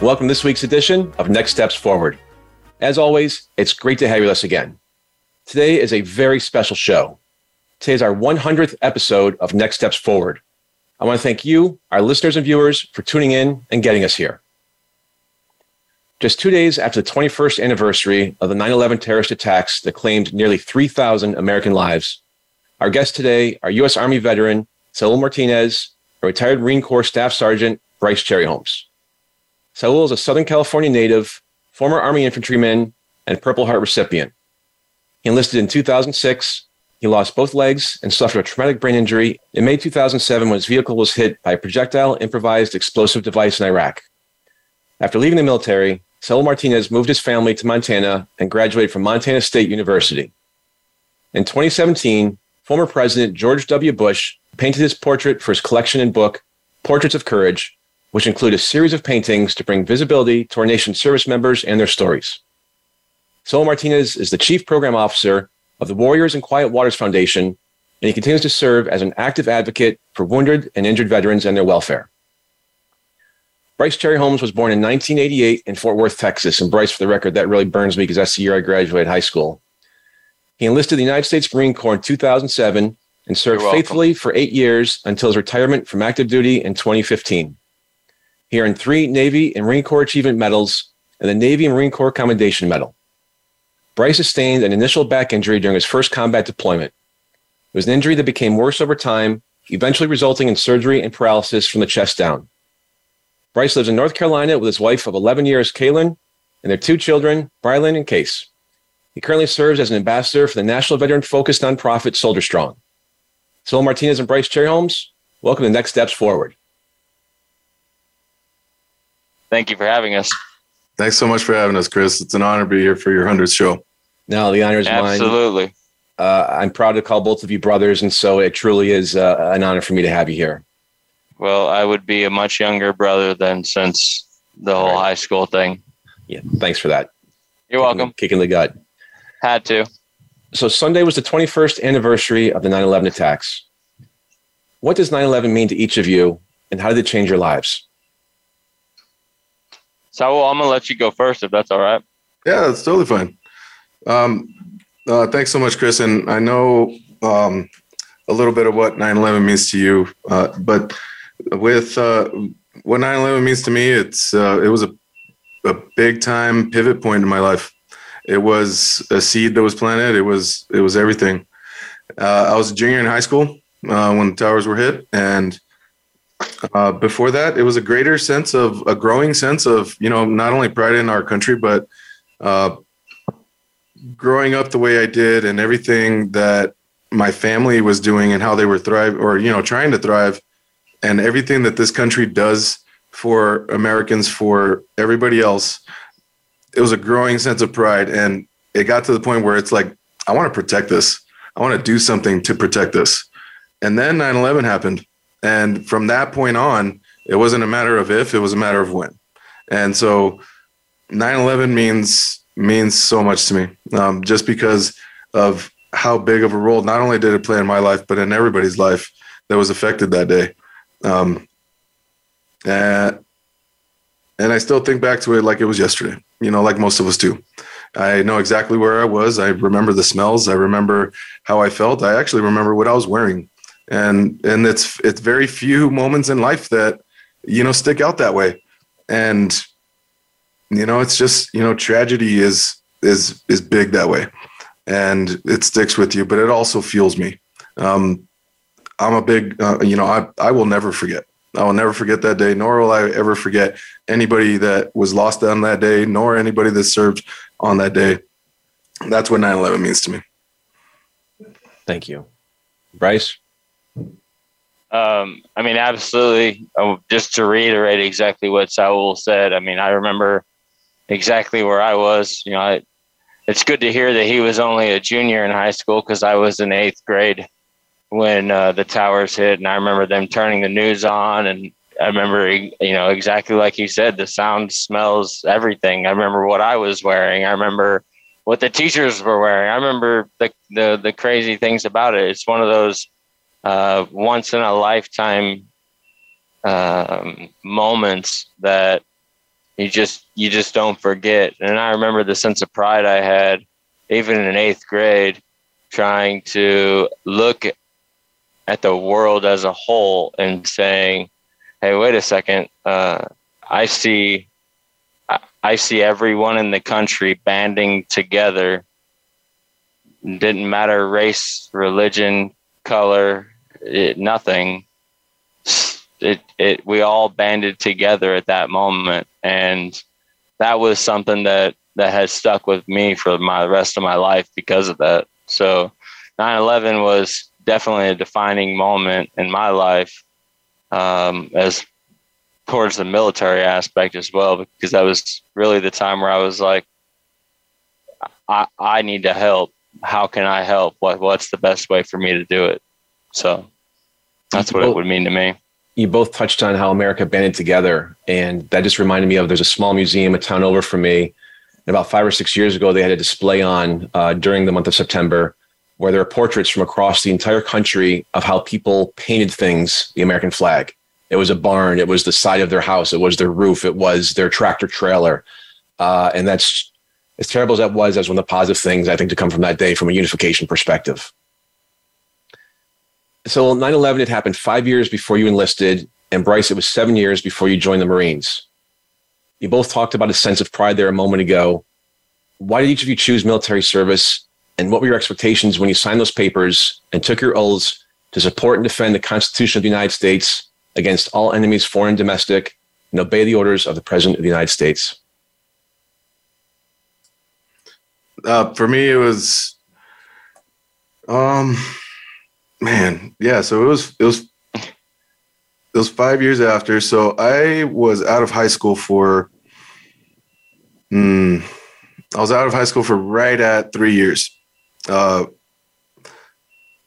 Welcome to this week's edition of Next Steps Forward. As always, it's great to have you with us again. Today is a very special show. Today is our 100th episode of Next Steps Forward. I want to thank you, our listeners and viewers, for tuning in and getting us here. Just two days after the 21st anniversary of the 9 11 terrorist attacks that claimed nearly 3,000 American lives, our guests today are U.S. Army veteran Saul Martinez, a retired Marine Corps Staff Sergeant Bryce Cherryholmes. Saul is a Southern California native, former Army infantryman, and Purple Heart recipient. He enlisted in 2006. He lost both legs and suffered a traumatic brain injury in May 2007 when his vehicle was hit by a projectile improvised explosive device in Iraq. After leaving the military, Saul Martinez moved his family to Montana and graduated from Montana State University. In 2017, former President George W. Bush painted his portrait for his collection and book, Portraits of Courage, which include a series of paintings to bring visibility to our nation's service members and their stories. Saul Martinez is the Chief Program Officer of the Warriors and Quiet Waters Foundation, and he continues to serve as an active advocate for wounded and injured veterans and their welfare. Bryce Cherryholmes was born in 1988 in Fort Worth, Texas. And Bryce, for the record, that really burns me because that's the year I graduated high school. He enlisted in the United States Marine Corps in 2007 and served faithfully for eight years until his retirement from active duty in 2015. He earned three Navy and Marine Corps Achievement Medals and the Navy and Marine Corps Commendation Medal. Bryce sustained an initial back injury during his first combat deployment. It was an injury that became worse over time, eventually resulting in surgery and paralysis from the chest down. Bryce lives in North Carolina with his wife of 11 years, Kaylin, and their two children, Brylan and Case. He currently serves as an ambassador for the national veteran focused nonprofit SoldierStrong. Saul Martinez and Bryce Cherryholmes, welcome to Next Steps Forward. Thank you for having us. Thanks so much for having us, Chris. It's an honor to be here for your 100th show. No, the honor is Absolutely. mine. Absolutely. Uh, I'm proud to call both of you brothers, and so it truly is uh, an honor for me to have you here. Well, I would be a much younger brother than since the whole Right. high school thing. Yeah, thanks for that. You're Kicking- welcome. Kicking the gut. Had to. So Sunday was the 21st anniversary of the 9/11 attacks. What does 9/11 mean to each of you, and how did it change your lives? I'm gonna let you go first if that's all right. Yeah, that's totally fine. Um, uh, thanks so much, Chris. And I know um, a little bit of what 9 11 means to you, uh, but with uh, what 9 11 means to me, it's uh, it was a, a big time pivot point in my life. It was a seed that was planted. It was it was everything. Uh, I was a junior in high school uh, when the towers were hit, and uh, before that, it was a greater sense of a growing sense of you know not only pride in our country, but uh, growing up the way I did and everything that my family was doing and how they were thrive or you know trying to thrive, and everything that this country does for Americans for everybody else. It was a growing sense of pride, and it got to the point where it's like I want to protect this. I want to do something to protect this. And then 9/11 happened and from that point on, it wasn't a matter of if, it was a matter of when. And so 9/11 means means so much to me, um, just because of how big of a role not only did it play in my life, but in everybody's life that was affected that day. Um, and, and I still think back to it like it was yesterday, you know, like most of us do. I know exactly where I was. I remember the smells. I remember how I felt. I actually remember what I was wearing and and it's it's very few moments in life that you know stick out that way. And you know it's just you know tragedy is is is big that way. And it sticks with you but it also fuels me. Um i'm a big uh, you know i i will never forget. I will never forget that day nor will i ever forget anybody that was lost on that day nor anybody that served on that day. That's what 9-11 means to me. Thank you, Bryce. Um, I mean, absolutely. Oh, just to reiterate exactly what Saul said, I mean, I remember exactly where I was. You know, I, it's good to hear that he was only a junior in high school because I was in eighth grade when uh, the towers hit, and I remember them turning the news on, and I remember, you know, exactly like you said, the sound, smells, everything. I remember what I was wearing. I remember what the teachers were wearing. I remember the the, the crazy things about it. It's one of those uh, once in a lifetime um, moments that you just you just don't forget. And I remember the sense of pride I had, even in eighth grade, trying to look at the world as a whole and saying, "Hey, wait a second, uh, I see." I see everyone in the country banding together. Didn't matter race, religion, color, it, nothing. It, it, we all banded together at that moment. And that was something that, that has stuck with me for my rest of my life because of that. So 9 11 was definitely a defining moment in my life um, as towards the military aspect as well, because that was really the time where I was like, I, I need to help. How can I help? What, what's the best way for me to do it? So that's what it would mean to me. You both touched on how America banded together, and that just reminded me of there's a small museum a town over from me. And about five or six years ago, they had a display on uh, during the month of September where there are portraits from across the entire country of how people painted things, the American flag. It was a barn, it was the side of their house, it was their roof, it was their tractor trailer. Uh, and that's as terrible as that was, as one of the positive things I think to come from that day from a unification perspective. So 9-11 had happened five years before you enlisted and bryce it was seven years before you joined the marines. You both talked about a sense of pride there a moment ago. Why did each of you choose military service and what were your expectations when you signed those papers and took your oaths to support and defend the constitution of the united states against all enemies foreign and domestic and obey the orders of the president of the united states uh, for me it was um man, yeah. So it was it was it was five years after. So I was out of high school for. Hmm, I was out of high school for right at three years. Uh,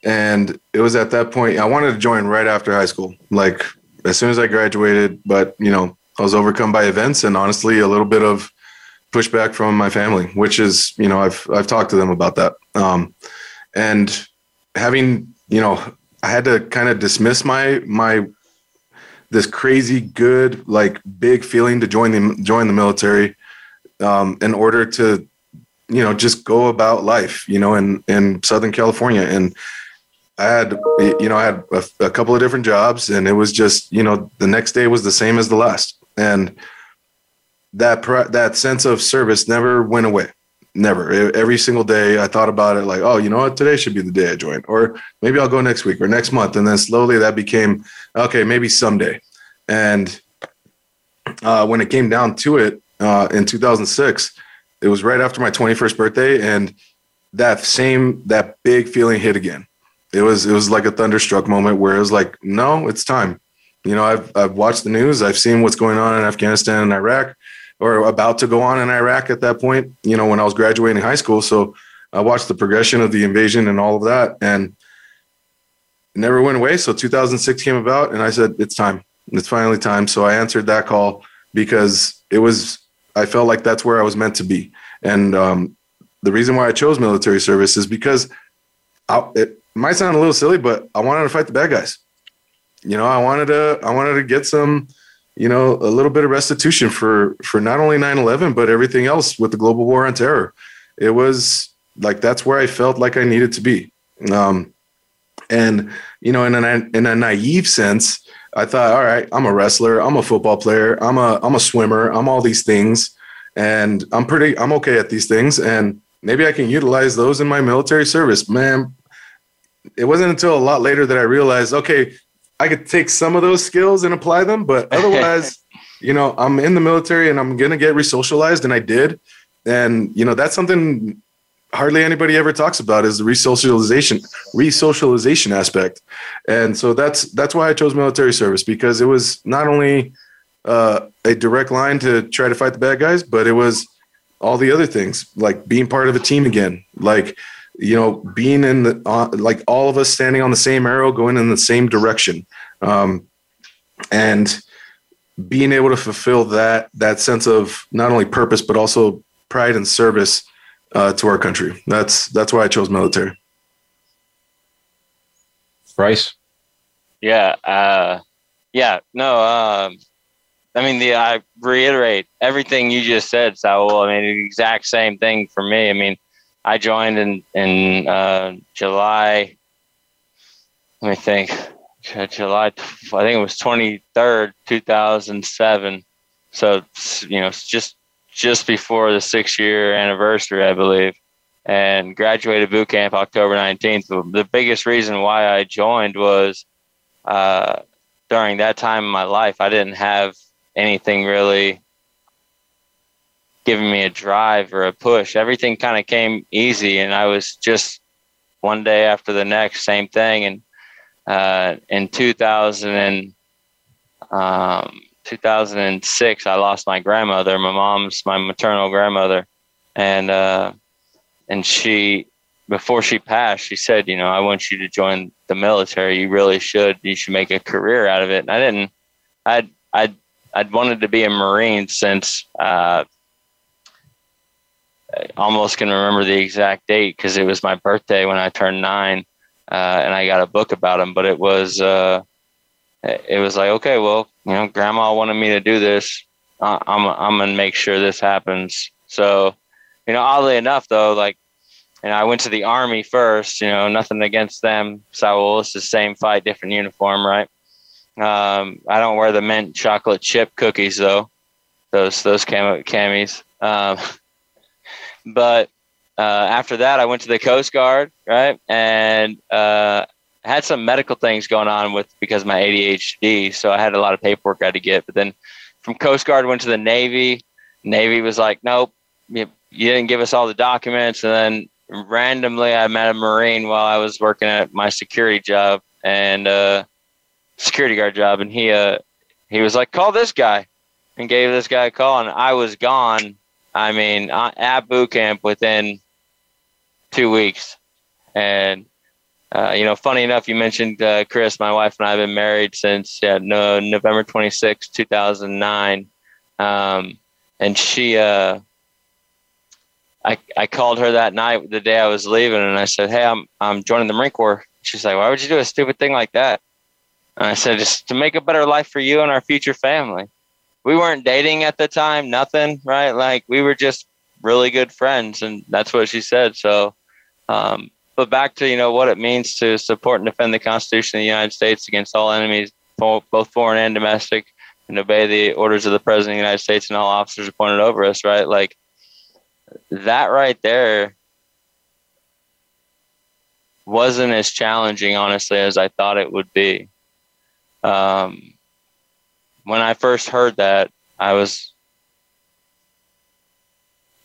and it was at that point I wanted to join right after high school, like as soon as I graduated. But you know, I was overcome by events and honestly a little bit of pushback from my family, which is you know I've I've talked to them about that. Um, and having you know, I had to kind of dismiss my my this crazy good like big feeling to join the join the military um, in order to you know just go about life you know in in Southern California and I had you know I had a, a couple of different jobs and it was just you know the next day was the same as the last and that that sense of service never went away. Never. Every single day i thought about it like oh you know what? Today should be the day i join or maybe i'll go next week or next month. And then slowly that became okay maybe someday. And uh, when it came down to it uh, in 2006 it was right after my 21st birthday and that same that big feeling hit again. It was it was like a thunderstruck moment where it was like no it's time. You know i've i've watched the news. I've seen what's going on in afghanistan and iraq or about to go on in Iraq at that point, you know, when I was graduating high school. So I watched the progression of the invasion and all of that and it never went away. So 2006 came about and I said, it's time. It's finally time. So I answered that call because it was, I felt like that's where I was meant to be. And um, the reason why I chose military service is because I, it might sound a little silly, but I wanted to fight the bad guys. You know, I wanted to, I wanted to get some, you know, a little bit of restitution for for not only 9/11 but everything else with the global war on terror. It was like that's where I felt like I needed to be. Um, and you know, in a in a naive sense, I thought, all right, I'm a wrestler, I'm a football player, I'm a I'm a swimmer, I'm all these things, and I'm pretty I'm okay at these things, and maybe I can utilize those in my military service. Man, it wasn't until a lot later that I realized, okay, I could take some of those skills and apply them, but otherwise, you know, I'm in the military and I'm gonna get resocialized, and I did, and you know, that's something hardly anybody ever talks about is the resocialization resocialization aspect. And so that's that's why i chose military service because it was not only uh, a direct line to try to fight the bad guys but it was all the other things like being part of a team again. Like you know being in the uh, like all of us standing on the same arrow going in the same direction um, and being able to fulfill that that sense of not only purpose but also pride and service uh, to our country. That's that's why I chose military. Bryce. Yeah. Uh, yeah. No. Um, I mean, the I reiterate everything you just said, Saul. I mean, the exact same thing for me. I mean, I joined in in uh, July. Let me think. July. I think it was twenty third, two thousand seven. So you know, just just before the six year anniversary, I believe, and graduated boot camp October 19th. The biggest reason why I joined was uh, during that time in my life, I didn't have anything really giving me a drive or a push. Everything kind of came easy, and I was just one day after the next, same thing. And uh, in 2000 and um, 2006, I lost my grandmother. My mom's my maternal grandmother, and uh, and she before she passed, she said, you know, I want you to join the military. You really should. You should make a career out of it. And I didn't. I'd I'd I'd wanted to be a Marine since. Uh, Almost can remember the exact date because it was my birthday when I turned nine, uh, and I got a book about him. But it was uh, it was like, okay, well, you know, grandma wanted me to do this. Uh, I'm, I'm to make sure this happens. So, you know, oddly enough, though, like, and I went to the army first, you know, nothing against them. Saul, it's the same fight, different uniform, right? Um, I don't wear the mint chocolate chip cookies though. Those, those cam- camis. Um, but, uh, after that, I went to the Coast Guard, right? And, uh, had some medical things going on with because of my ADHD, so I had a lot of paperwork I had to get. But then from Coast Guard went to the Navy. Navy was like, nope, you, you didn't give us all the documents. And then randomly, I met a Marine while I was working at my security job and uh, security guard job, and he uh, he was like, call this guy, and gave this guy a call, and I was gone. I mean, at boot camp within two weeks, and uh, you know, funny enough, you mentioned uh, Chris. My wife and I have been married since yeah, no, November 26, 2009. Um, and she, uh, I, I called her that night, the day I was leaving, and I said, Hey, I'm, I'm joining the Marine Corps. She's like, Why would you do a stupid thing like that? And I said, Just to make a better life for you and our future family. We weren't dating at the time, nothing, right? Like, we were just really good friends. And that's what she said. So, um, but back to you know what it means to support and defend the Constitution of the United States against all enemies, both foreign and domestic, and obey the orders of the President of the United States and all officers appointed over us. Right, like that right there wasn't as challenging, honestly, as I thought it would be. Um, when I first heard that, I was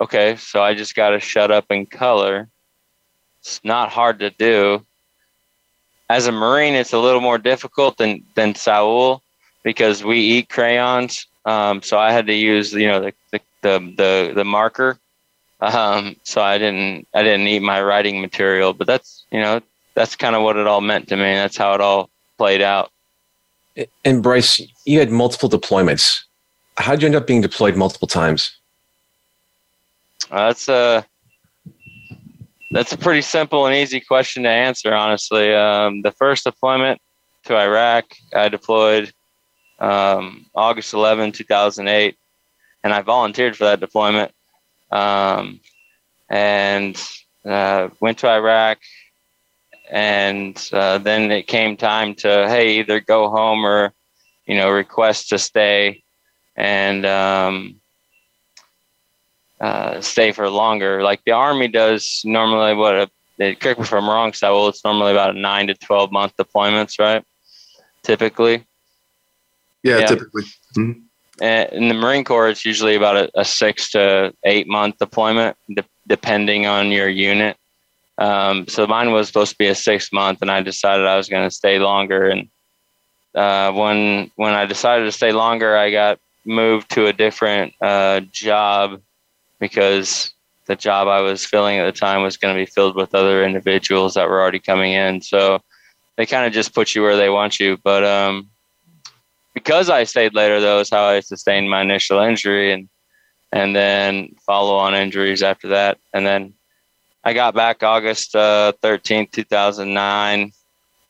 okay. So I just got to shut up and color it's not hard to do. As a Marine, it's a little more difficult than than Saul because we eat crayons. Um, so I had to use you know the the the the, the marker. Um, so I didn't I didn't eat my writing material, but that's you know that's kind of what it all meant to me. That's how it all played out. And Bryce, you had multiple deployments. How'd you end up being deployed multiple times? Uh, that's a that's a pretty simple and easy question to answer, honestly. Um, the first deployment to Iraq, I deployed um, August 11, 2008, and I volunteered for that deployment. Um, and uh, went to Iraq, and uh, then it came time to hey, either go home or you know request to stay. And um, uh, stay for longer. Like the army does normally, what a, correct me if I'm wrong, so it's normally about a nine to twelve month deployments, right? Typically. Yeah, yeah. typically. Mm-hmm. in the Marine Corps, it's usually about a, a six to eight month deployment, de- depending on your unit. Um, so mine was supposed to be a six month, and I decided I was going to stay longer. And uh, when when I decided to stay longer, I got moved to a different uh, job because the job I was filling at the time was going to be filled with other individuals that were already coming in. So they kind of just put you where they want you. But um, because I stayed later, though, is how I sustained my initial injury and and then follow on injuries after that. And then I got back August uh, 13th, 2009,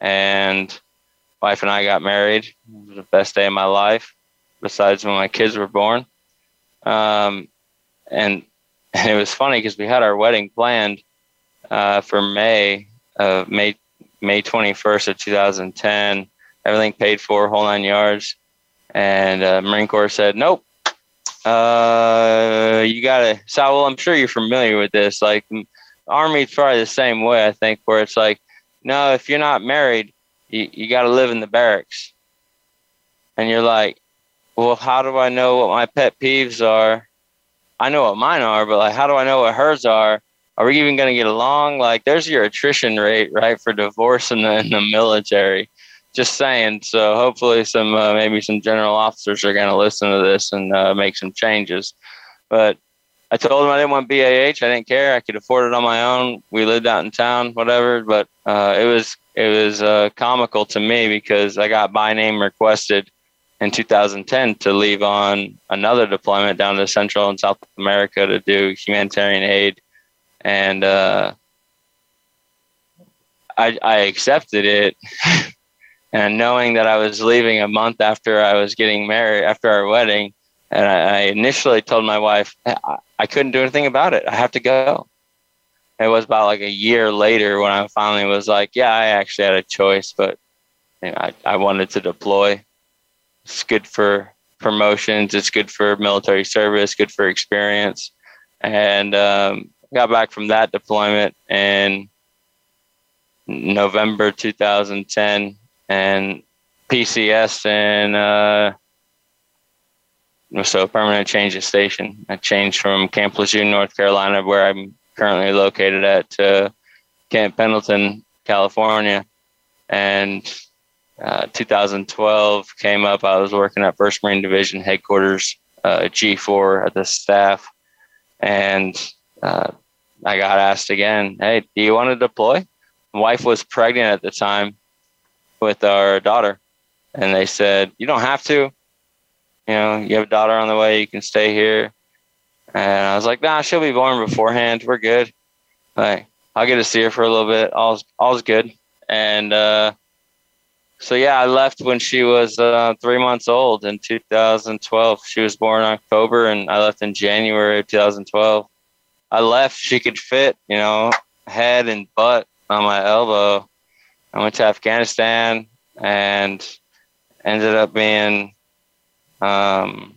and wife and I got married. It was the best day of my life, besides when my kids were born. Um, and, and it was funny because we had our wedding planned uh, for May, uh, May May 21st of 2010 everything paid for, whole nine yards. And uh, Marine Corps said, nope. Uh, you gotta. So, well, I'm sure you're familiar with this. Like, Army's probably the same way. I think where it's like, no, if you're not married, you, you got to live in the barracks. And you're like, well, how do I know what my pet peeves are? I know what mine are, but like, how do I know what hers are? Are we even going to get along? Like, there's your attrition rate, right, for divorce in the, in the military just saying. So hopefully, some uh, maybe some general officers are going to listen to this and uh, make some changes. But I told them I didn't want BAH. I didn't care. I could afford it on my own. We lived out in town, whatever. But uh, it was it was uh, comical to me because I got by name requested in 2010 to leave on another deployment down to Central and South America to do humanitarian aid, and uh, I, I accepted it. and knowing that I was leaving a month after I was getting married, after our wedding, and I, I initially told my wife I, I, couldn't do anything about it. I have to go. It was about like a year later when I finally was like, yeah, I actually had a choice, but you know, I, I wanted to deploy. It's good for promotions. It's good for military service. Good for experience. And um, got back from that deployment in November 2010 and PCS and uh, so permanent change of station. I changed from Camp Lejeune, North Carolina, where I'm currently located at, to Camp Pendleton, California. And uh, 2012 came up. I was working at First Marine Division headquarters, uh, G4 at the staff, and uh, I got asked again, "Hey, do you want to deploy?" My wife was pregnant at the time, with our daughter, and they said you don't have to. You know, you have a daughter on the way. You can stay here. And I was like, Nah, she'll be born beforehand. We're good. Like, I'll get to see her for a little bit. All's all's good. And uh, so yeah, I left when she was uh, three months old in 2012. She was born October, and I left in January of 2012. I left. She could fit, you know, head and butt on my elbow I went to Afghanistan and ended up being um,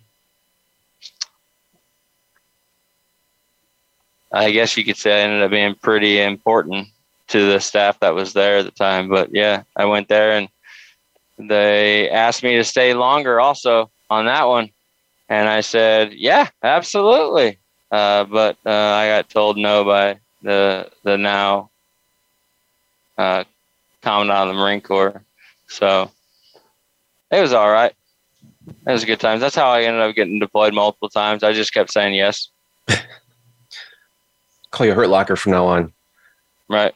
I guess you could say I ended up being pretty important to the staff that was there at the time. But yeah, I went there and they asked me to stay longer also on that one. And I said, yeah, absolutely. Uh, but uh, I got told no by the the now uh, commandant of the Marine Corps. So it was all right. It was a good time. That's how I ended up getting deployed multiple times. I just kept saying yes. Call you a Hurt Locker from now on. Right.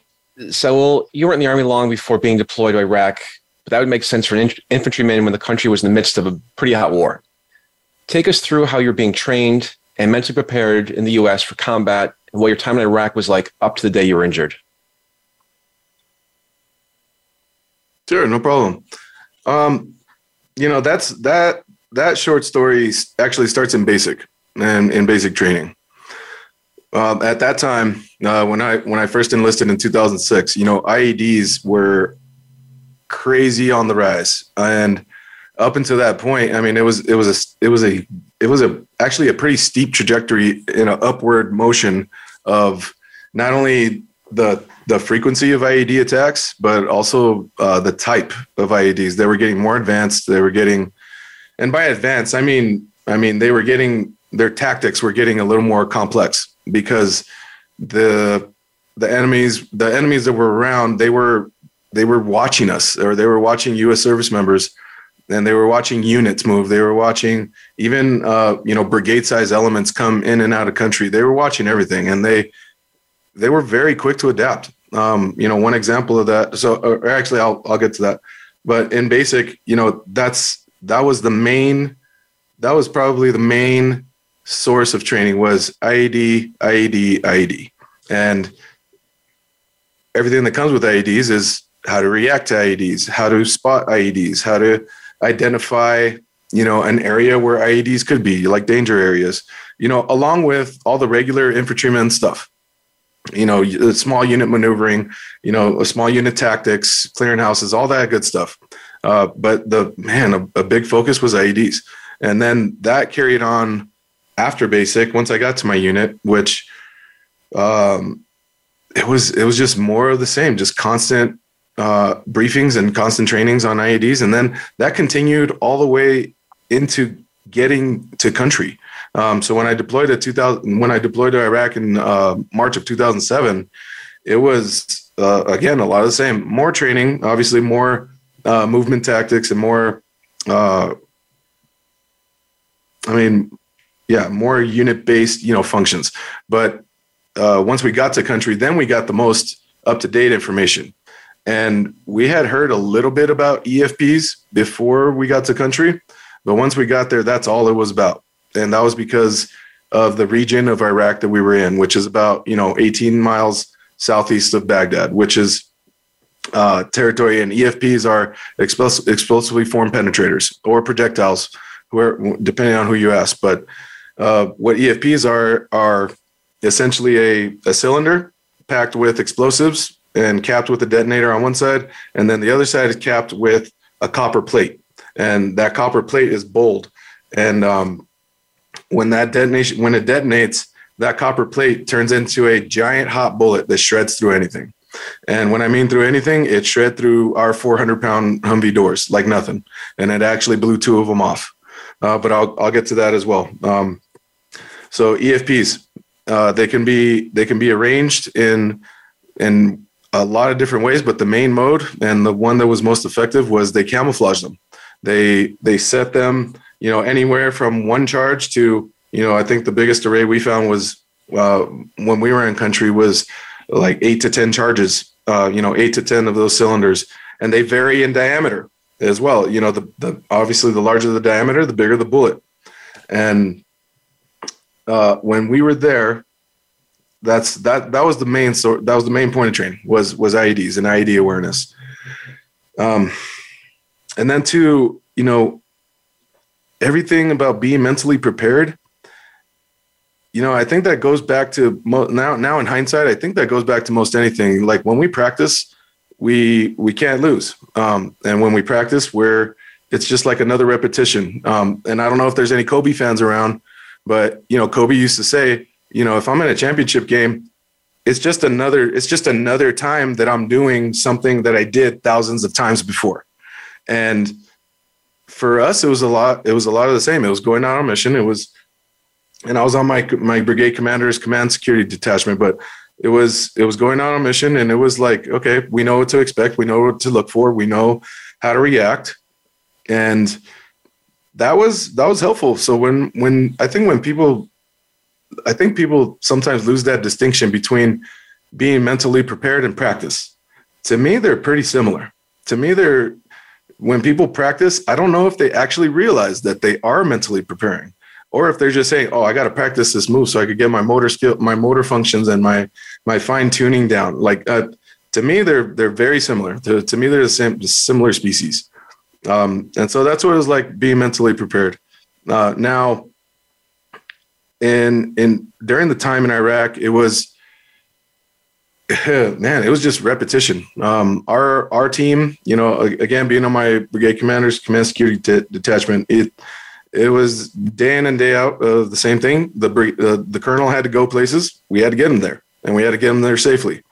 So, well, you weren't in the Army long before being deployed to Iraq, but that would make sense for an infantryman when the country was in the midst of a pretty hot war. Take us through how you're being trained and mentally prepared in the U.S. for combat and what your time in Iraq was like up to the day you were injured. Sure, no problem. Um, you know, that's that that short story actually starts in basic and in basic training. Uh, at that time, uh, when I when I first enlisted in 2006, you know, IEDs were crazy on the rise, and up until that point, I mean, it was it was a it was a it was a actually a pretty steep trajectory in an upward motion of not only the the frequency of IED attacks, but also uh, the type of IEDs. They were getting more advanced. They were getting, and by advanced, I mean I mean, they were getting their tactics were getting a little more complex because the the enemies the enemies that were around they were they were watching us or they were watching U.S. service members and they were watching units move. They were watching even uh, you know brigade size elements come in and out of country. They were watching everything, and they they were very quick to adapt. Um, you know, one example of that. So, actually, I'll I'll get to that. But in basic, you know, that's that was the main. That was probably the main source of training was IED, IED, IED, and everything that comes with IEDs is how to react to IEDs, how to spot IEDs, how to identify, you know, an area where IEDs could be, like danger areas, you know, along with all the regular infantryman stuff. You know, small unit maneuvering, you know, small unit tactics, clearing houses, all that good stuff. Uh, but the man, a, a big focus was IEDs. And then that carried on after basic once I got to my unit, which um, it was it was just more of the same, just constant uh, briefings and constant trainings on IEDs, and then that continued all the way into getting to country. Um, so when I deployed to 2000, when I deployed to Iraq in uh, March of 2007, it was uh, again a lot of the same. More training, obviously more uh, movement tactics and more. Uh, I mean, yeah, more unit based, you know, functions. But uh, once we got to country, then we got the most up to date information. And we had heard a little bit about EFPs before we got to country, but once we got there, that's all it was about. And that was because of the region of Iraq that we were in, which is about, you know, 18 miles southeast of Baghdad, which is uh, territory. And EFPs are explos- explosively formed penetrators or projectiles, where, depending on who you ask. But uh, what EFPs are, are essentially a, a cylinder packed with explosives and capped with a detonator on one side, and then the other side is capped with a copper plate, and that copper plate is bold. And um, when that detonation, when it detonates, that copper plate turns into a giant hot bullet that shreds through anything. And when I mean through anything, it shred through our 400 pound Humvee doors like nothing, and it actually blew two of them off. Uh, but I'll I'll get to that as well. Um, so EFPs, uh, they can be they can be arranged in in a lot of different ways, but the main mode and the one that was most effective was they camouflage them. They they set them, you know, anywhere from one charge to, you know, I think the biggest array we found was uh, when we were in country was like eight to ten charges. Uh, you know, eight to ten of those cylinders, and they vary in diameter as well. You know, the the obviously the larger the diameter, the bigger the bullet. And uh, when we were there, that's that that was the main so that was the main point of training was was IEDs and IED awareness. Um, and then to you know everything about being mentally prepared. You know, I think that goes back to mo- now. Now, in hindsight, I think that goes back to most anything. Like when we practice, we we can't lose, um, and when we practice, we're it's just like another repetition. Um, and I don't know if there's any Kobe fans around, but you know, Kobe used to say, you know, if I'm in a championship game, it's just another it's just another time that I'm doing something that I did thousands of times before. And for us it was a lot it was a lot of the same. It was going on a mission. It was and I was on my my brigade commander's command security detachment, but it was it was going on a mission and it was like, okay, we know what to expect, we know what to look for, we know how to react. And that was that was helpful. So when when I think when people I think people sometimes lose that distinction between being mentally prepared and practice. To me, they're pretty similar. To me, they're when people practice, I don't know if they actually realize that they are mentally preparing or if they're just saying, "Oh, I got to practice this move so I could get my motor skill, my motor functions, and my my fine tuning down." Like uh, to me, they're they're very similar. To, to me, they're the same similar species, um, and so that's what it was like being mentally prepared. Uh, now, and and during the time in Iraq, it was man, it was just repetition. Um, our our team, you know, again being on my brigade commander's command security t- detachment, it it was day in and day out of the same thing. The uh, the colonel had to go places, we had to get him there, and we had to get him there safely.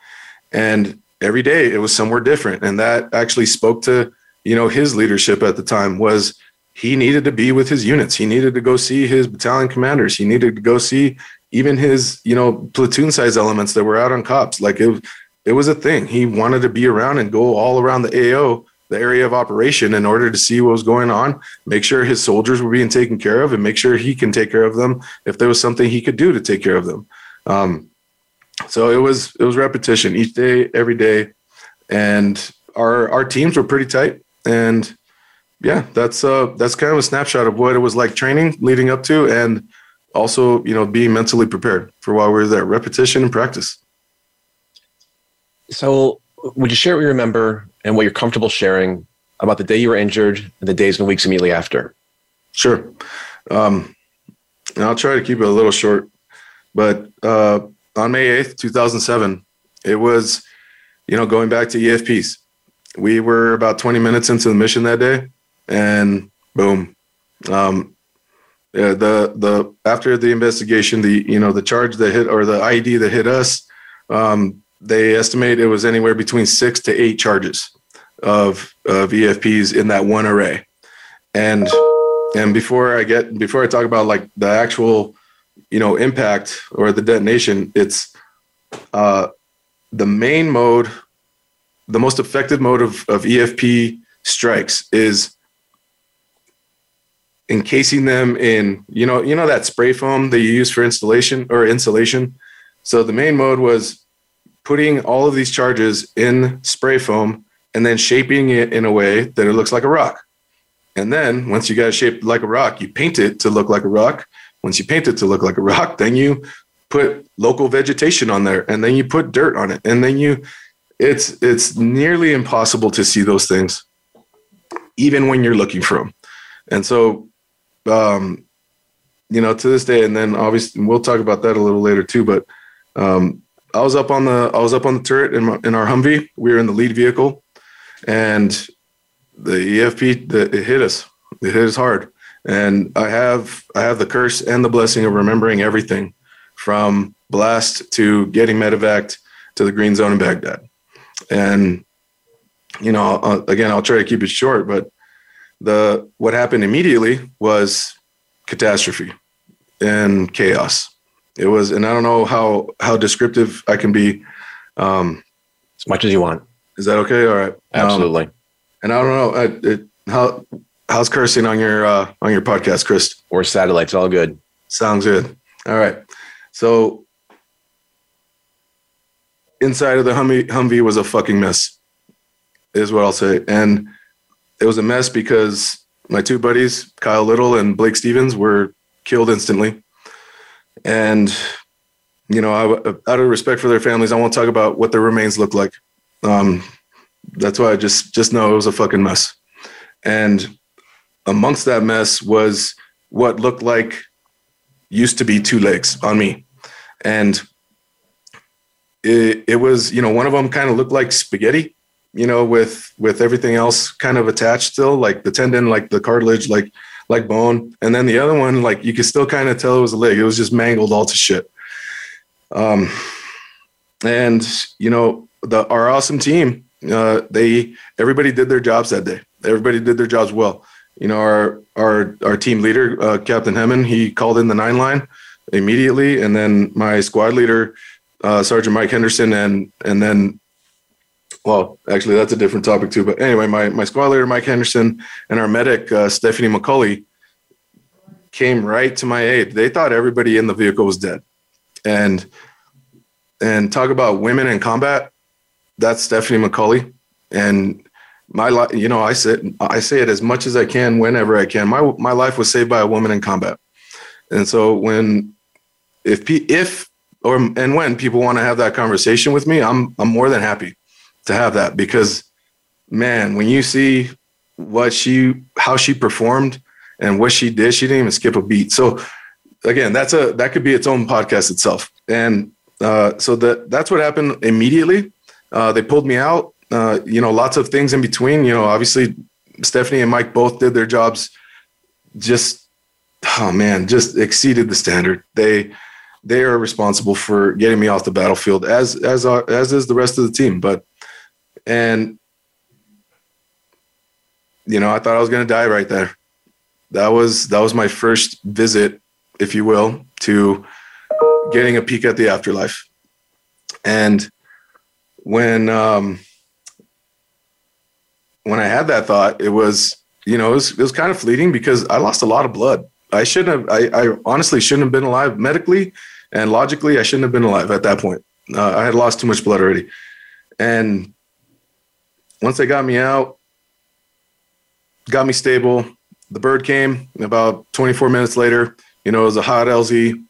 And every day it was somewhere different, and that actually spoke to you know his leadership at the time was he needed to be with his units. He needed to go see his battalion commanders. He needed to go see even his, you know, platoon size elements that were out on cops. Like it, it was a thing. He wanted to be around and go all around the AO, the area of operation, in order to see what was going on, make sure his soldiers were being taken care of, and make sure he can take care of them if there was something he could do to take care of them. Um, so it was it was repetition each day, every day, and our our teams were pretty tight. And yeah, that's uh that's kind of a snapshot of what it was like training leading up to, and also you know being mentally prepared for while we were there. Repetition and practice. So, would you share what you remember and what you're comfortable sharing about the day you were injured and the days and weeks immediately after? Sure. Um, and I'll try to keep it a little short, but uh, on May 8th, 2007, it was, you know, going back to EFPs. We were about 20 minutes into the mission that day, and boom. Um, yeah, the the after the investigation, the you know the charge that hit or the IED that hit us, um, they estimate it was anywhere between six to eight charges of of EFPs in that one array, and and before I get before I talk about like the actual you know impact or the detonation, it's uh, the main mode, the most effective mode of, of EFP strikes is encasing them in you know you know that spray foam that you use for installation or insulation. So the main mode was putting all of these charges in spray foam and then shaping it in a way that it looks like a rock. And then once you got it shaped like a rock, you paint it to look like a rock. Once you paint it to look like a rock, then you put local vegetation on there and then you put dirt on it. And then you it's it's nearly impossible to see those things even when you're looking for them. And so um you know to this day and then obviously we'll talk about that a little later too but um I was up on the I was up on the turret in, my, in our Humvee. We were in the lead vehicle, and the EFP the, it hit us. It hit us hard, and I have I have the curse and the blessing of remembering everything, from blast to getting medevac to the green zone in Baghdad, and you know I'll, again I'll try to keep it short, but the what happened immediately was catastrophe and chaos it was, and I don't know how how descriptive I can be. Um, as much as you want. Is that okay? All right. Absolutely. Um, and I don't know I, it, how how's cursing on your uh, on your podcast, Chris? Or satellites, all good. Sounds good. All right. So inside of the Humvee, Humvee was a fucking mess, is what I'll say. And it was a mess because my two buddies, Kyle Little and Blake Stevens, were killed instantly. And, you know, I, out of respect for their families, I won't talk about what their remains look like. Um, that's why I just just know it was a fucking mess. And amongst that mess was what looked like used to be two legs on me, and it, it was you know one of them kind of looked like spaghetti, you know, with with everything else kind of attached still, like the tendon, like the cartilage, like like bone. And then the other one, like you could still kind of tell it was a leg. It was just mangled all to shit. Um, and you know, the our awesome team, uh, they everybody did their jobs that day. Everybody did their jobs well. You know, our our our team leader, uh, Captain Hemman, he called in the nine line immediately, and then my squad leader, uh, Sergeant Mike Henderson, and and then well, actually, that's a different topic too. But anyway, my, my squad leader, Mike Henderson, and our medic, uh, Stephanie McCulley, came right to my aid. They thought everybody in the vehicle was dead. And and talk about women in combat, that's Stephanie McCulley. And my life, you know, I say I say it as much as I can, whenever I can. My my life was saved by a woman in combat. And so when if if or and when people want to have that conversation with me, I'm I'm more than happy to have that because man, when you see what she how she performed and what she did, she didn't even skip a beat. So again, that's a that could be its own podcast itself. And uh, so that that's what happened immediately. Uh, they pulled me out. Uh, you know, lots of things in between. You know, obviously Stephanie and Mike both did their jobs. Just oh man, just exceeded the standard. They they are responsible for getting me off the battlefield as as as is the rest of the team. But and, you know, I thought I was going to die right there. that was that was my first visit, if you will, to getting a peek at the afterlife. And when um, when I had that thought, it was you know it was, it was kind of fleeting because I lost a lot of blood. I shouldn't have. I, I honestly shouldn't have been alive medically and logically. I shouldn't have been alive at that point. Uh, I had lost too much blood already, and once they got me out, got me stable. The bird came about 24 minutes later. You know, it was a hot LZ.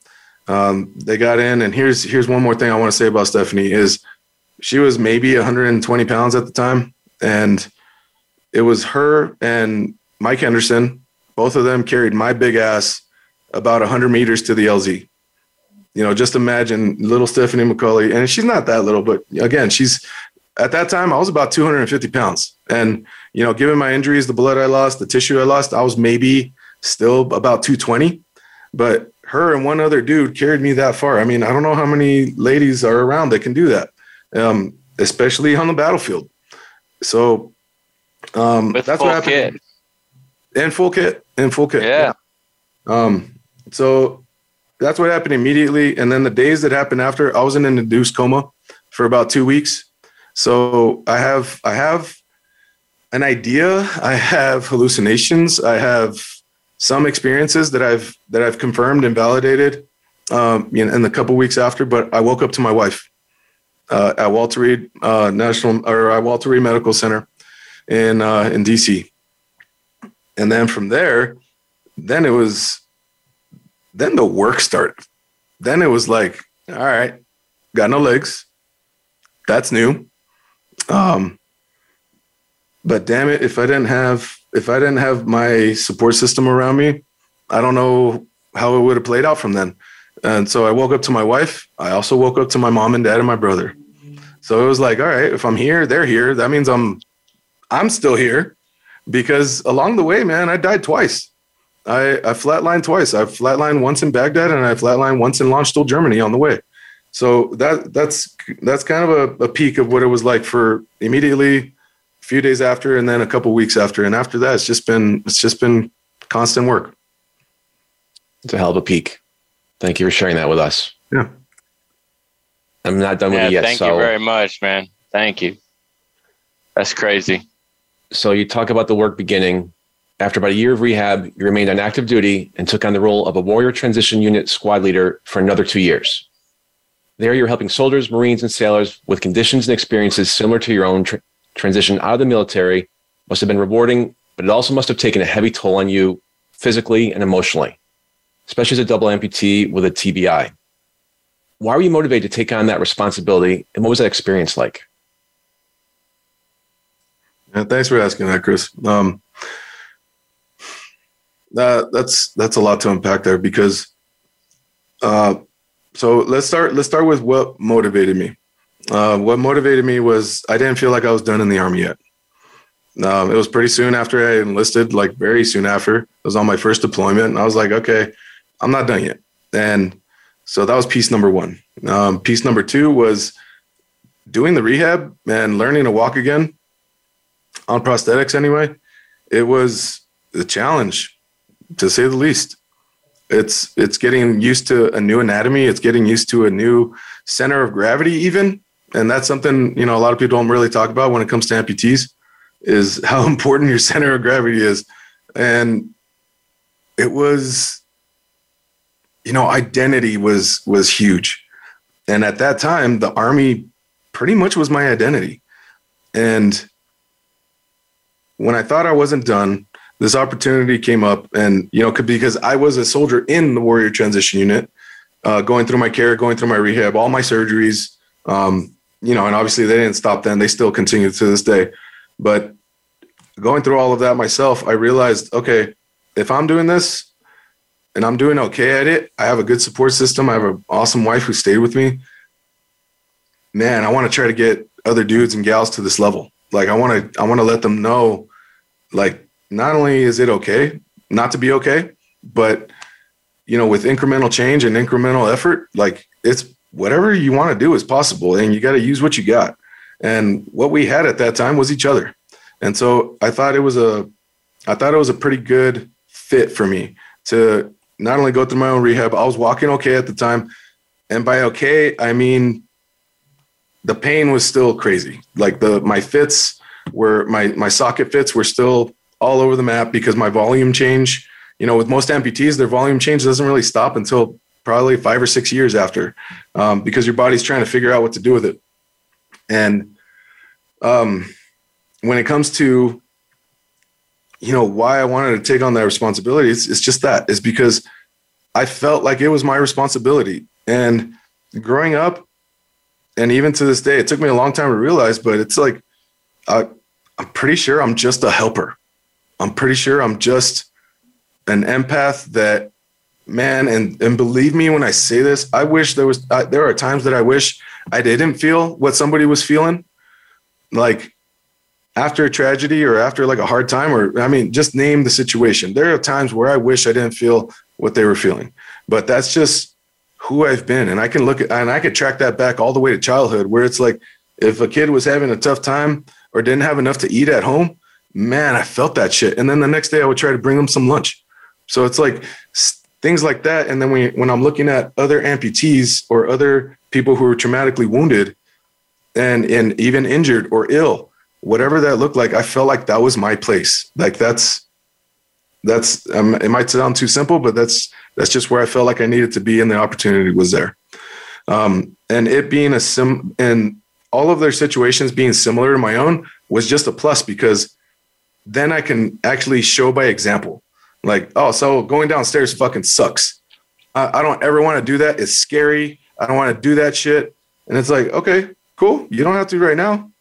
Um, they got in, and here's here's one more thing I want to say about Stephanie is she was maybe 120 pounds at the time, and it was her and Mike Henderson. Both of them carried my big ass about 100 meters to the LZ. You know, just imagine little Stephanie McCulley, and she's not that little, but again, she's at that time I was about 250 pounds, and you know, given my injuries, the blood I lost, the tissue I lost, I was maybe still about 220. But her and one other dude carried me that far. I mean, I don't know how many ladies are around that can do that, um, especially on the battlefield. So um, that's what happened. kit. In full kit. In full kit. Yeah. Um, so that's what happened immediately. And then the days that happened after, I was in an induced coma for about two weeks. So I have I have an idea. I have hallucinations. I have some experiences that I've that I've confirmed and validated um, you know, in the couple weeks after. But I woke up to my wife uh, at Walter Reed uh, National or at Walter Reed Medical Center in uh, in DC, and then from there, then it was then the work started. Then it was like, all right, got no legs. That's new. Um, but damn it, if I didn't have if I didn't have my support system around me, I don't know how it would have played out from then. And so I woke up to my wife. I also woke up to my mom and dad and my brother. So it was like, all right, if I'm here, they're here. That means I'm I'm still here because along the way, man, I died twice. I, I flatlined twice. I flatlined once in Baghdad and I flatlined once in Landstuhl, Germany on the way. So that that's that's kind of a, a peak of what it was like for immediately a few days after and then a couple weeks after. And after that, it's just been it's just been constant work. It's a hell of a peak. Thank you for sharing that with us. Yeah. I'm not done with Yeah. it yet. Thank so, you very much, man. Thank you. That's crazy. so you talk about the work beginning. After about a year of rehab, you remained on active duty and took on the role of a warrior transition unit squad leader for another two years. There, you're helping soldiers, Marines, and sailors with conditions and experiences similar to your own tr- transition out of the military. Must have been rewarding, but it also must have taken a heavy toll on you physically and emotionally, especially as a double amputee with a TBI. Why were you motivated to take on that responsibility, and what was that experience like? Yeah, thanks for asking that, Chris. Um, that that's that's a lot to unpack there because uh, so let's start let's start with what motivated me. Uh, what motivated me was I didn't feel like I was done in the army yet. Um, it was pretty soon after I enlisted, like very soon after. I was on my first deployment, and I was like, okay, I'm not done yet. And so that was piece number one. Um, piece number two was doing the rehab and learning to walk again on prosthetics anyway. It was a challenge, to say the least. It's it's getting used to a new anatomy. It's getting used to a new center of gravity, even, and that's something you know a lot of people don't really talk about when it comes to amputees, is how important your center of gravity is, and it was, you know, identity was was huge, and at that time the army pretty much was my identity, and when I thought I wasn't done, this opportunity came up, and you know, could because I was a soldier in the Warrior Transition Unit, uh, going through my care, going through my rehab, all my surgeries, um, you know, and obviously they didn't stop then; they still continue to this day. But going through all of that myself, I realized, okay, if I'm doing this and I'm doing okay at it, I have a good support system. I have an awesome wife who stayed with me. Man, I want to try to get other dudes and gals to this level. Like I want to, I want to let them know, like not only is it okay not to be okay, but you know, with incremental change and incremental effort, like it's whatever you want to do is possible, and you got to use what you got. And what we had at that time was each other. And so I thought it was a, I thought it was a pretty good fit for me to not only go through my own rehab, I was walking okay at the time. And by okay, I mean the pain was still crazy. Like the my fits were my my socket fits were still all over the map because my volume change, you know, with most amputees, their volume change doesn't really stop until probably five or six years after, um, because your body's trying to figure out what to do with it. And um, when it comes to you know why I wanted to take on that responsibility, it's, it's just that is because I felt like it was my responsibility. And growing up, and even to this day, it took me a long time to realize, but it's like uh, I'm pretty sure I'm just a helper. I'm pretty sure I'm just an empath that man and and believe me when I say this, I wish there was uh, there are times that I wish I didn't feel what somebody was feeling. Like after a tragedy or after like a hard time or I mean just name the situation. There are times where I wish I didn't feel what they were feeling. But that's just who I've been and I can look at and I could track that back all the way to childhood where it's like if a kid was having a tough time or didn't have enough to eat at home, man, I felt that shit. And then the next day I would try to bring them some lunch. So it's like things like that. And then when, when I'm looking at other amputees or other people who are traumatically wounded and, and even injured or ill, whatever that looked like, I felt like that was my place. Like that's, that's, um, it might sound too simple, but that's, that's just where I felt like I needed to be and the opportunity was there. Um, and it being a sim and all of their situations being similar to my own was just a plus because then I can actually show by example. Like, oh, so going downstairs fucking sucks. I, I don't ever want to do that. It's scary. I don't want to do that shit. And it's like, okay, cool. You don't have to right now.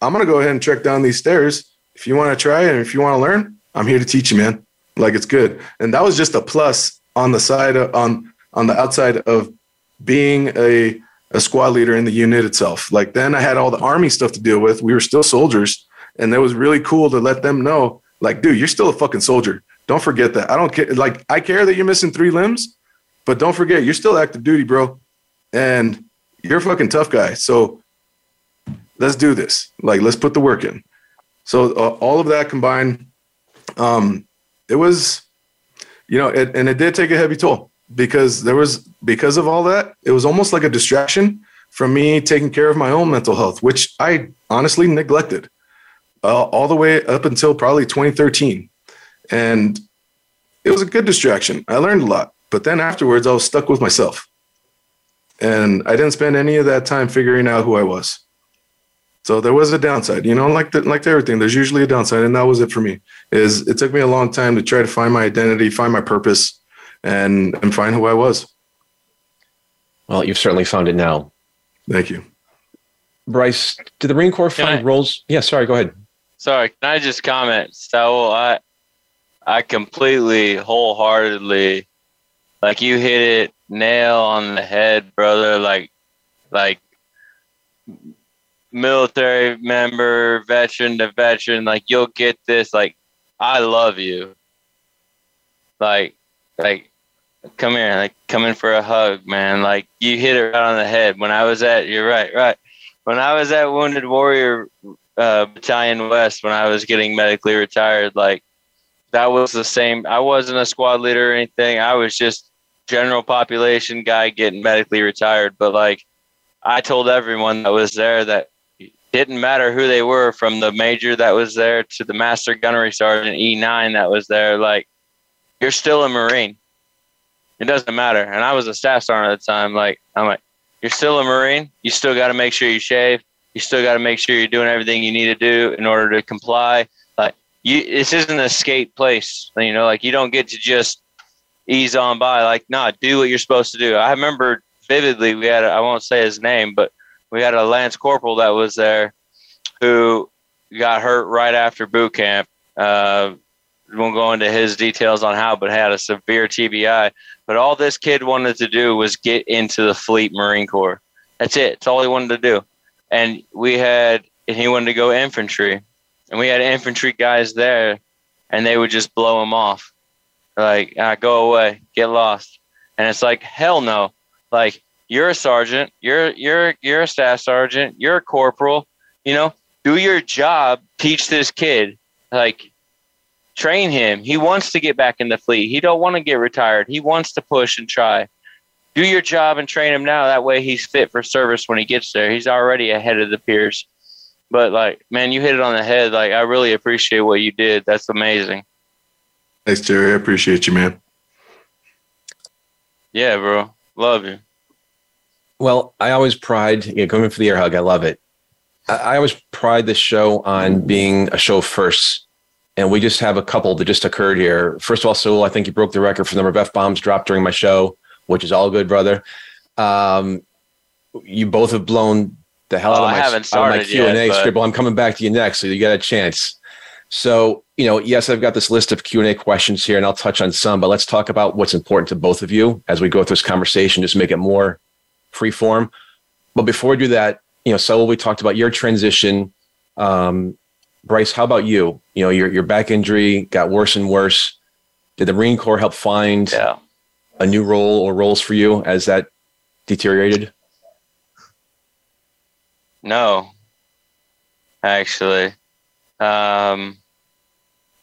I'm gonna go ahead and trek down these stairs. If you want to try and if you want to learn, I'm here to teach you, man. Like it's good. And that was just a plus on the side of, on on the outside of being a a squad leader in the unit itself. Like then I had all the army stuff to deal with. We were still soldiers, and it was really cool to let them know, like, dude, you're still a fucking soldier. Don't forget that. I don't care. Like, I care that you're missing three limbs, but don't forget you're still active duty, bro. And you're a fucking tough guy. So let's do this. Like, let's put the work in. So uh, all of that combined, um, it was, you know, it, and it did take a heavy toll because there was because of all that, it was almost like a distraction from me taking care of my own mental health, which I honestly neglected uh, all the way up until probably 2013. And it was a good distraction. I learned a lot. But then afterwards, I was stuck with myself. And I didn't spend any of that time figuring out who I was. So there was a downside, you know, like the, like to everything, there's usually a downside. And that was it for me is it took me a long time to try to find my identity, find my purpose and, and find who I was. Well, you've certainly found it now. Thank you. Bryce, did the Marine Corps find I- roles? Yeah, sorry, go ahead. Sorry, can I just comment? So I I completely wholeheartedly like you hit it nail on the head, brother. Like like military member, veteran to veteran, like you'll get this. Like I love you. Like like come here, like come in for a hug, man. Like you hit it right on the head. When I was at you're right, right. When I was at Wounded Warrior uh, Battalion West when I was getting medically retired. Like that was the same. I wasn't a squad leader or anything. I was just general population guy getting medically retired. But like I told everyone that was there that didn't matter who they were, from the major that was there to the master gunnery sergeant E9 that was there. Like you're still a Marine. It doesn't matter. And I was a staff sergeant at the time. Like I'm like, you're still a Marine. You still got to make sure you shave you still got to make sure you're doing everything you need to do in order to comply. Like you, this isn't an escape place. You know, like you don't get to just ease on by. Like, nah, do what you're supposed to do. I remember vividly. We had, I won't say his name, but we had a lance corporal that was there who got hurt right after boot camp. Uh, won't go into his details on how, but had a severe TBI. But all this kid wanted to do was get into the Fleet Marine Corps. That's it. That's all he wanted to do and we had and he wanted to go infantry. And we had infantry guys there and they would just blow him off. Like ah, go away. Get lost. And it's like hell no. Like you're a sergeant. You're you're you're a staff sergeant. You're a corporal. You know do your job. Teach this kid. Like train him. He wants to get back in the fleet. He don't want to get retired. He wants to push and try. Do your job and train him now. That way he's fit for service when he gets there. He's already ahead of the peers. But like, man, you hit it on the head. Like, I really appreciate what you did. That's amazing. Thanks, Cherry. I appreciate you, man. Yeah, bro. Love you. Well, I always pride, you know, coming for the air hug, I love it. I, I always pride this show on being a show first. And we just have a couple that just occurred here. First of all, Saul, I think you broke the record for the number of F bombs dropped during my show, which is all good, brother. Um, you both have blown the hell Oh, out of my, haven't out of my Q and A scribble. I'm coming back to you next, so you got a chance. So, you know, yes, I've got this list of Q and A questions here, and I'll touch on some. But let's talk about what's important to both of you as we go through this conversation. Just make it more free form. But before we do that, you know, Saul, we talked about your transition. Um, Bryce, how about you? You know, your your back injury got worse and worse. Did the Marine Corps help find Yeah. A new role or roles for you as that deteriorated? No, actually. Um,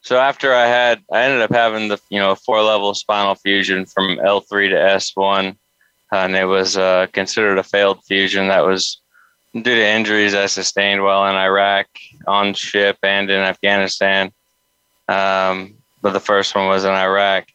so after I had, I ended up having the you know four level spinal fusion from L three to S one, and it was uh, considered a failed fusion. That was due to injuries I sustained while in Iraq, on ship, and in Afghanistan. Um, but the first one was in Iraq,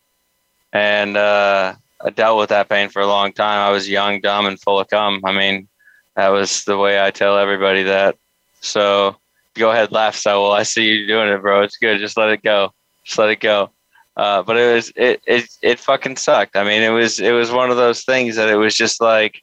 and uh, I dealt with that pain for a long time. I was young, dumb, and full of cum. I mean, that was the way I tell everybody that. So go ahead, laugh, Saul. I see you doing it, bro. It's good. Just let it go. Just let it go. Uh, but it was it, it it fucking sucked. I mean, it was it was one of those things that it was just like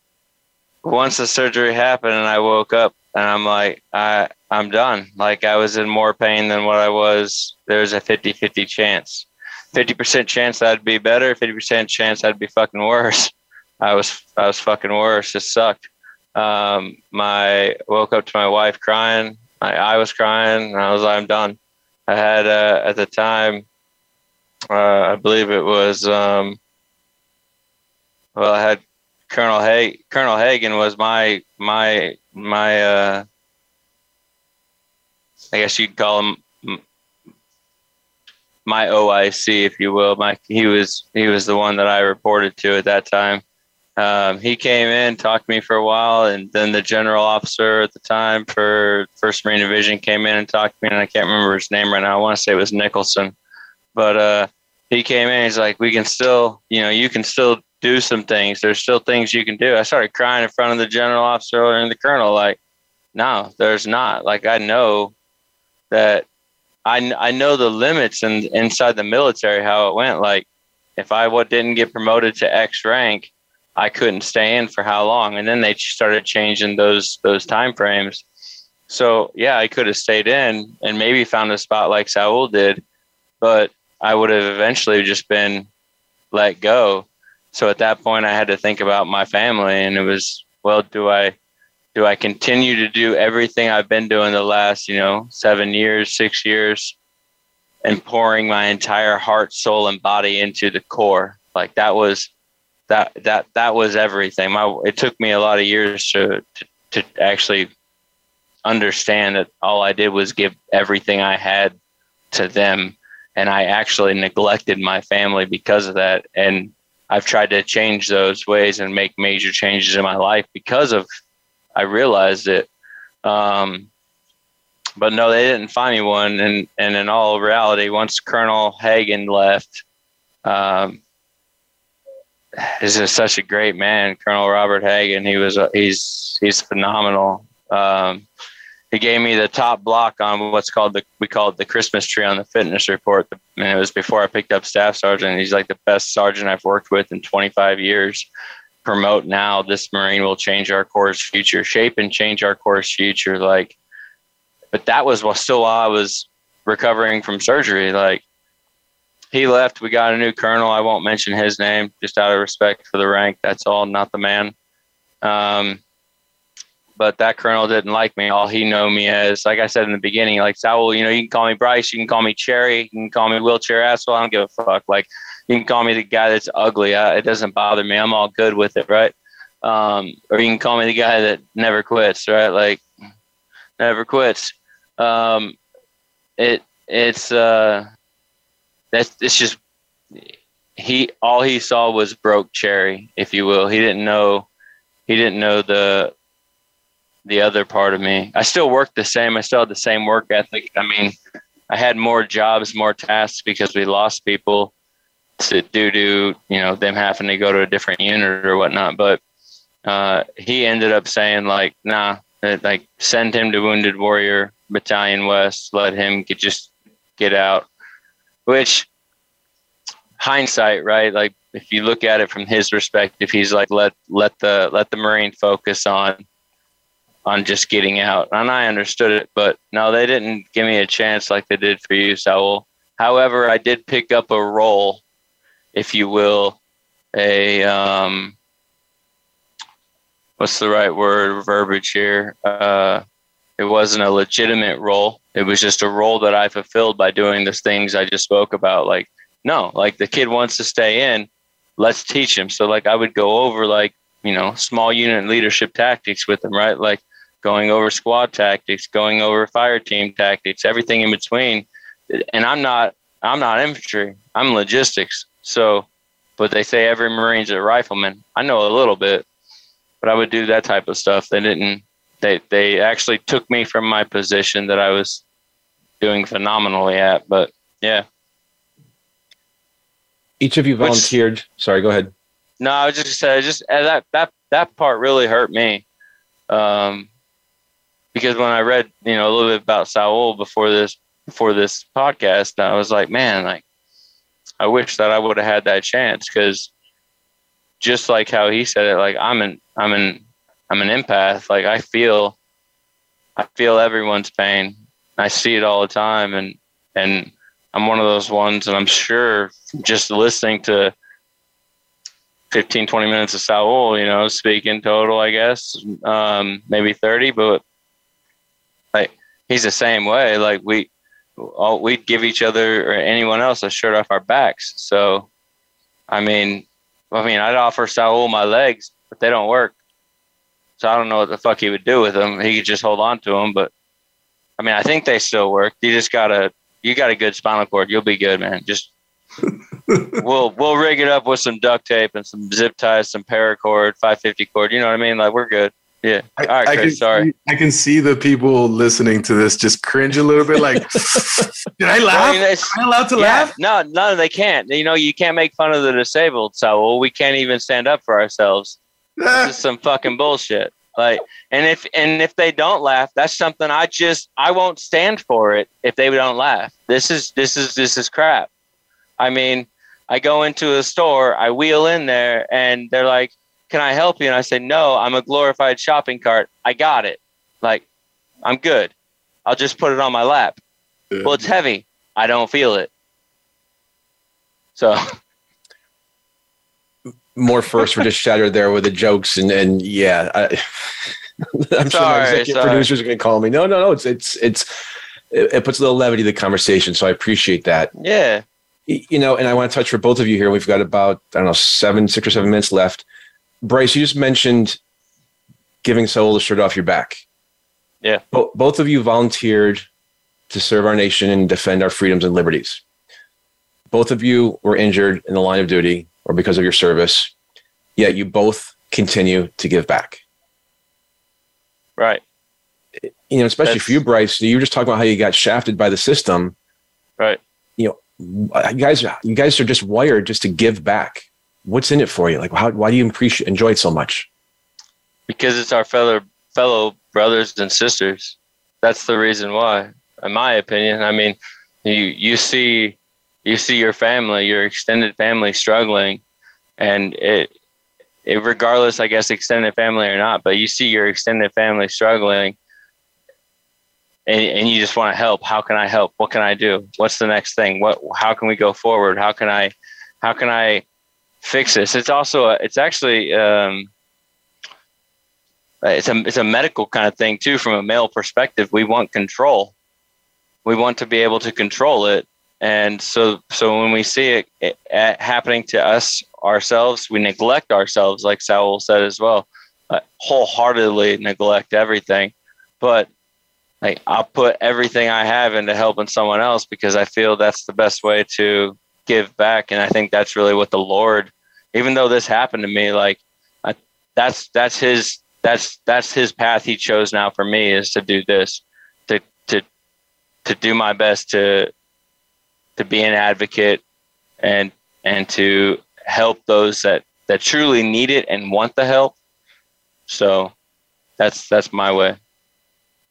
once the surgery happened and I woke up and I'm like I I'm done. Like I was in more pain than what I was. There's a 50-50 chance. 50% chance I'd be better, 50% chance I'd be fucking worse. I was I was fucking worse. It sucked. Um, my woke up to my wife crying. I, I was crying, and I was like, I'm done. I had uh, at the time, uh, I believe it was, um, well, I had Colonel Hay. Colonel Hagen was my my my. Uh, I guess you'd call him my OIC, if you will. My he was he was the one that I reported to at that time. Um, he came in, talked to me for a while, and then the general officer at the time for First Marine Division came in and talked to me, and I can't remember his name right now. I want to say it was Nicholson, but uh, he came in. He's like, "We can still, you know, you can still do some things. There's still things you can do." I started crying in front of the general officer and the colonel, like, "No, there's not. Like, I know that I I know the limits and inside the military how it went. Like, if I what didn't get promoted to X rank." I couldn't stay in for how long, and then they started changing those those time frames. So yeah, I could have stayed in and maybe found a spot like Saul did, but I would have eventually just been let go. So at that point, I had to think about my family, and it was well, do I do I continue to do everything I've been doing the last you know seven years, six years, and pouring my entire heart, soul, and body into the core? Like that was that that that was everything. My it took me a lot of years to to, to actually understand that all I did was give everything I had to them, and I actually neglected my family because of that. And I've tried to change those ways and make major changes in my life because of I realized it. Um, but no, they didn't find me one. And and in all reality, once Colonel Hagen left. Um, is just such a great man, Colonel Robert Hagen. He was, uh, he's, he's phenomenal. Um, he gave me the top block on what's called the, we call it the Christmas tree on the fitness report. And it was before I picked up staff sergeant. He's like the best sergeant I've worked with in 25 years. Promote now. This Marine will change our Corps' future, shape and change our Corps' future. Like, but that was while still while I was recovering from surgery. Like, he left. We got a new colonel. I won't mention his name, just out of respect for the rank. That's all, not the man. Um, but that colonel didn't like me. All he knew me as, like I said in the beginning, like Saul. You know, you can call me Bryce. You can call me Cherry. You can call me wheelchair asshole. I don't give a fuck. Like you can call me the guy that's ugly. I, it doesn't bother me. I'm all good with it, right? Um, or you can call me the guy that never quits, right? Like never quits. Um, it it's uh that's it's just he all he saw was broke cherry, if you will. He didn't know he didn't know the the other part of me. I still worked the same. I still had the same work ethic. I mean, I had more jobs, more tasks because we lost people to due to you know them having to go to a different unit or whatnot. But uh, he ended up saying like, nah, like send him to Wounded Warrior Battalion West. Let him get just get out. Which hindsight, right? Like if you look at it from his perspective, he's like let let the let the Marine focus on on just getting out. And I understood it, but no, they didn't give me a chance like they did for you, Saul. However, I did pick up a role, if you will, a um, what's the right word verbiage here? Uh, it wasn't a legitimate role. It was just a role that I fulfilled by doing the things I just spoke about. Like, no, like the kid wants to stay in, let's teach him. So like I would go over like you know small unit leadership tactics with them, right? Like going over squad tactics, going over fire team tactics, everything in between. And I'm not I'm not infantry. I'm logistics. So, but they say every Marine's a rifleman. I know a little bit, but I would do that type of stuff. They didn't. They they actually took me from my position that I was doing phenomenally at. But yeah. Each of you volunteered. Which, sorry, go ahead. No, I was just say just uh, that that that part really hurt me. Um, because when I read, you know, a little bit about Saul before this before this podcast, I was like, man, like I wish that I would have had that chance because just like how he said it, like I'm an I'm an I'm an empath. Like I feel I feel everyone's pain. I see it all the time and and I'm one of those ones and I'm sure just listening to 15 20 minutes of Saul, you know, speaking total, I guess, um, maybe 30, but like he's the same way. Like we, all we'd give each other or anyone else a shirt off our backs. So, I mean, I mean, I'd offer Saul my legs, but they don't work. So I don't know what the fuck he would do with them. He could just hold on to them, but I mean, I think they still work. You just gotta, you got a good spinal cord. You'll be good, man. Just we'll we'll rig it up with some duct tape and some zip ties, some paracord, 550 cord. You know what I mean? Like we're good. Yeah. All right, I, Chris, sorry. See, I can see the people listening to this just cringe a little bit like, did I laugh? I mean, Am I allowed to yeah, laugh? No, no, they can't. You know, you can't make fun of the disabled, so well, we can't even stand up for ourselves. this is some fucking bullshit. Like, and if and if they don't laugh, that's something I just I won't stand for it if they don't laugh. This is this is this is crap. I mean, I go into a store, I wheel in there, and they're like, can I help you? And I say, no, I'm a glorified shopping cart. I got it. Like, I'm good. I'll just put it on my lap. Yeah. Well, it's heavy. I don't feel it. So. More first were just shattered there with the jokes and and yeah, I, am sure my executive sorry. producers are going to call me. No, no, no. It's it's it's it, it puts a little levity to the conversation, so I appreciate that. Yeah. You know, and I want to touch for both of you here. We've got about I don't know seven, six or seven minutes left. Bryce, you just mentioned giving Saul the shirt off your back. Yeah. Bo- both of you volunteered to serve our nation and defend our freedoms and liberties. Both of you were injured in the line of duty or because of your service, yet you both continue to give back. Right. You know, especially That's, for you, Bryce, you were just talking about how you got shafted by the system. Right. You know, you guys, you guys are just wired just to give back what's in it for you? Like, how, why do you appreciate, enjoy it so much? Because it's our fellow fellow brothers and sisters. That's the reason why, in my opinion. I mean, you you see you see your family, your extended family struggling, and it, it regardless, I guess, extended family or not, but you see your extended family struggling, and, and you just want to help. How can I help? What can I do? What's the next thing? What? How can we go forward? How can I? How can I fix this. It's also a, it's actually um, it's a it's a medical kind of thing too. From a male perspective, we want control. We want to be able to control it, and so so when we see it, it, it happening to us ourselves, we neglect ourselves, like Saul said as well. Uh, wholeheartedly neglect everything, but like I'll put everything I have into helping someone else because I feel that's the best way to give back. And I think that's really what the Lord, even though this happened to me, like I, that's that's his that's that's his path he chose now for me is to do this, to to to do my best to to be an advocate and and to help those that that truly need it and want the help. So that's that's my way.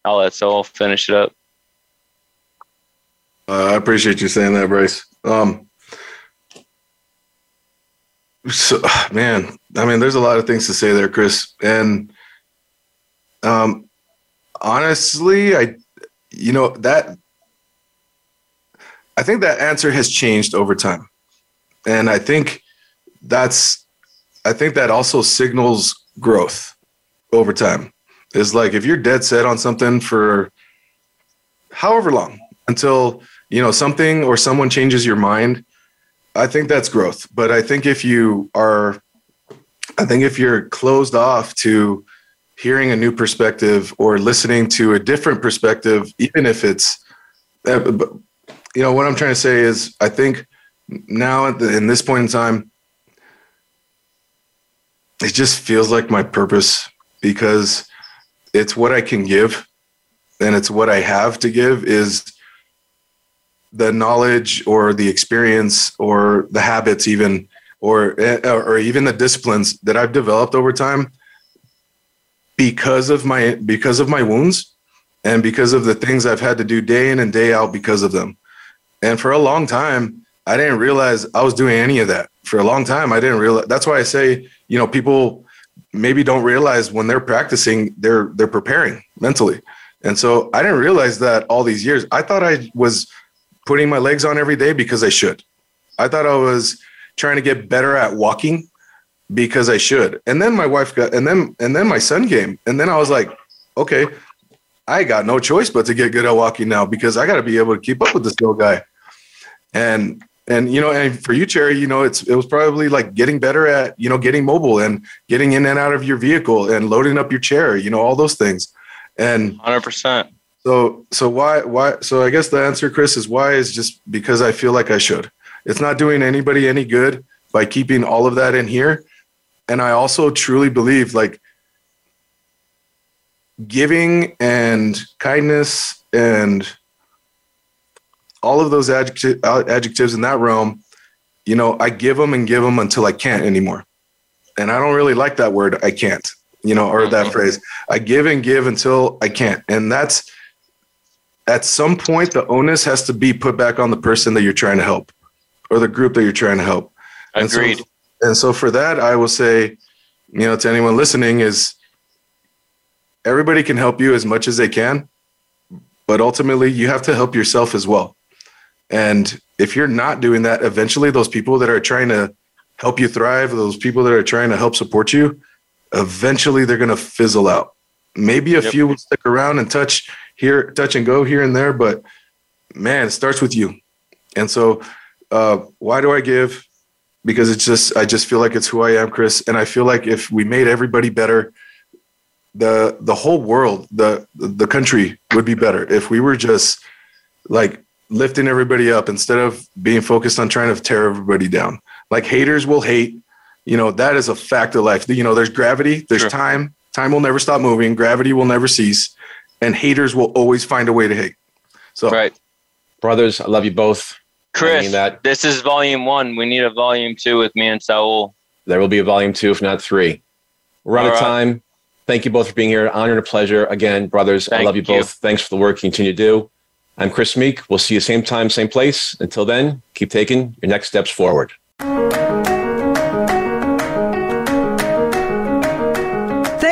I'll let Saul finish it up. Uh, I appreciate you saying that, Bryce. Um, so, man, I mean, there's a lot of things to say there, Chris. And um, honestly, I, you know, that I think that answer has changed over time, and I think that's, I think that also signals growth over time. Is like if you're dead set on something for however long until you know something or someone changes your mind i think that's growth but i think if you are i think if you're closed off to hearing a new perspective or listening to a different perspective even if it's uh, you know what i'm trying to say is i think now in this point in time it just feels like my purpose because it's what i can give and it's what i have to give is the knowledge or the experience or the habits even or eh, or even the disciplines that I've developed over time because of my because of my wounds and because of the things I've had to do day in and day out because of them. And for a long time, I didn't realize I was doing any of that. For a long time, I didn't realize. That's why I say, you know, people maybe don't realize when they're practicing, they're they're preparing mentally. And so I didn't realize that all these years. I thought I was putting my legs on every day because I should. I thought I was trying to get better at walking because I should. And then my wife got, and then, and then my son came. And then I was like, okay, I got no choice but to get good at walking now because I got to be able to keep up with this little guy. And, and, you know, and for you, Cherry, you know, it's, it was probably like getting better at, you know, getting mobile and getting in and out of your vehicle and loading up your chair, you know, all those things. And 100%. So so why why so I guess the answer, Chris, is why is just because I feel like I should. It's not doing anybody any good by keeping all of that in here. And I also truly believe like giving and kindness and all of those adjective, adjectives in that realm, you know, I give them and give them until I can't anymore. And I don't really like that word, I can't, you know, or that mm-hmm. phrase. I give and give until I can't. And that's at some point the onus has to be put back on the person that you're trying to help or the group that you're trying to help. Agreed. And so, and so for that, I will say, you know, to anyone listening is everybody can help you as much as they can, but ultimately you have to help yourself as well. And if you're not doing that, eventually those people that are trying to help you thrive, those people that are trying to help support you, eventually they're going to fizzle out. Maybe a yep. few will stick around and touch here, touch and go here and there, but man, it starts with you. And so, uh, why do I give? Because it's just, I just feel like it's who I am, Chris. And I feel like if we made everybody better, the the whole world, the the country would be better if we were just like lifting everybody up instead of being focused on trying to tear everybody down. Like haters will hate, you know, that is a fact of life. You know, there's gravity, there's sure. time, time will never stop moving, gravity will never cease and haters will always find a way to hate. So, right, brothers, I love you both. Chris, that. this is volume one. We need a volume two with me and Saul. There will be a volume two, if not three. We're out All of time. Thank you both for being here. Honor and a pleasure. Again, brothers, Thank I love you, you both. Thanks for the work you continue to do. I'm Chris Meek. We'll see you same time, same place. Until then, keep taking your next steps forward.